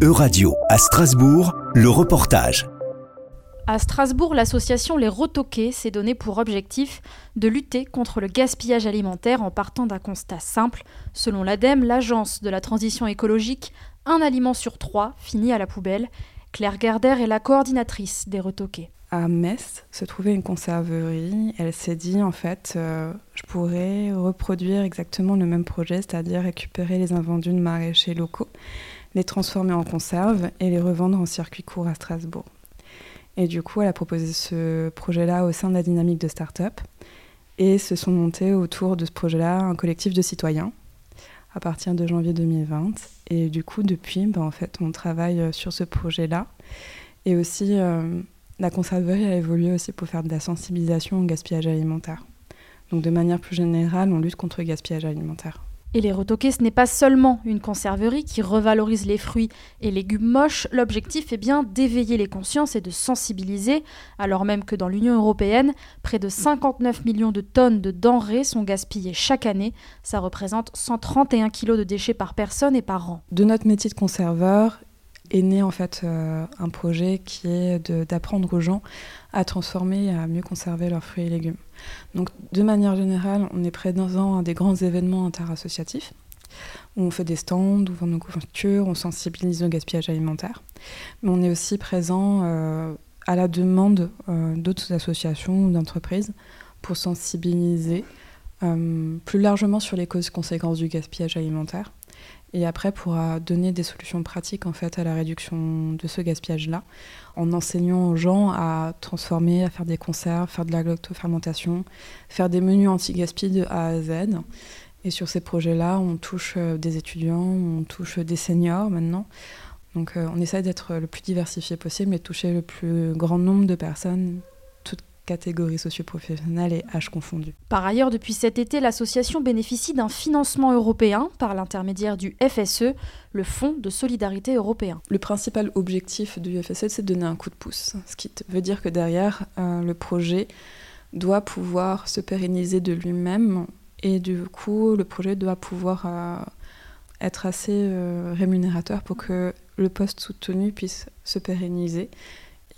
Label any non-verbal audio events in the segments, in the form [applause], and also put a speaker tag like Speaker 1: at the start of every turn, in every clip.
Speaker 1: Euradio à Strasbourg, le reportage.
Speaker 2: À Strasbourg, l'association Les Retoqués s'est donné pour objectif de lutter contre le gaspillage alimentaire en partant d'un constat simple. Selon l'ADEME, l'agence de la transition écologique, un aliment sur trois finit à la poubelle. Claire Garder est la coordinatrice des Retoqués.
Speaker 3: À Metz se trouvait une conserverie. Elle s'est dit en fait, euh, je pourrais reproduire exactement le même projet, c'est-à-dire récupérer les invendus de maraîchers locaux, les transformer en conserve et les revendre en circuit court à Strasbourg. Et du coup, elle a proposé ce projet-là au sein de la dynamique de start-up. Et se sont montés autour de ce projet-là un collectif de citoyens à partir de janvier 2020. Et du coup, depuis, ben, en fait, on travaille euh, sur ce projet-là. Et aussi, euh, la conserverie a évolué aussi pour faire de la sensibilisation au gaspillage alimentaire. Donc, de manière plus générale, on lutte contre le gaspillage alimentaire.
Speaker 2: Et les retoqués, ce n'est pas seulement une conserverie qui revalorise les fruits et légumes moches, l'objectif est bien d'éveiller les consciences et de sensibiliser, alors même que dans l'Union européenne, près de 59 millions de tonnes de denrées sont gaspillées chaque année. Ça représente 131 kilos de déchets par personne et par an.
Speaker 3: De notre métier de conserveur, est né en fait euh, un projet qui est d'apprendre aux gens à transformer et à mieux conserver leurs fruits et légumes. Donc de manière générale, on est présent à des grands événements interassociatifs où on fait des stands, on vend nos couvertures, on sensibilise au gaspillage alimentaire. Mais on est aussi présent euh, à la demande euh, d'autres associations ou d'entreprises pour sensibiliser plus largement sur les causes et conséquences du gaspillage alimentaire et après pourra donner des solutions pratiques en fait à la réduction de ce gaspillage-là, en enseignant aux gens à transformer, à faire des conserves, faire de la lactofermentation, faire des menus anti-gaspi de A à Z. Et sur ces projets-là, on touche euh, des étudiants, on touche des seniors maintenant. Donc euh, on essaie d'être le plus diversifié possible et toucher le plus grand nombre de personnes catégories socioprofessionnelles et âges confondus.
Speaker 2: Par ailleurs, depuis cet été, l'association bénéficie d'un financement européen par l'intermédiaire du FSE, le Fonds de solidarité européen.
Speaker 3: Le principal objectif du FSE, c'est de donner un coup de pouce, ce qui veut dire que derrière, euh, le projet doit pouvoir se pérenniser de lui-même et du coup, le projet doit pouvoir euh, être assez euh, rémunérateur pour que le poste soutenu puisse se pérenniser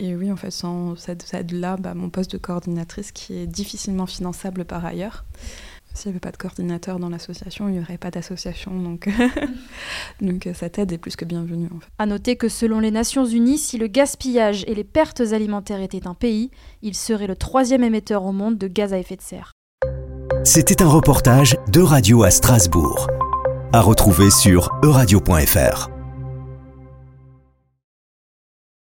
Speaker 3: et oui, en fait, sans cette aide-là, bah, mon poste de coordinatrice qui est difficilement finançable par ailleurs. S'il n'y avait pas de coordinateur dans l'association, il n'y aurait pas d'association. Donc, [laughs] donc euh, cette aide est plus que bienvenue. En fait.
Speaker 2: À noter que selon les Nations Unies, si le gaspillage et les pertes alimentaires étaient un pays, il serait le troisième émetteur au monde de gaz à effet de serre.
Speaker 1: C'était un reportage de Radio à Strasbourg. À retrouver sur euradio.fr.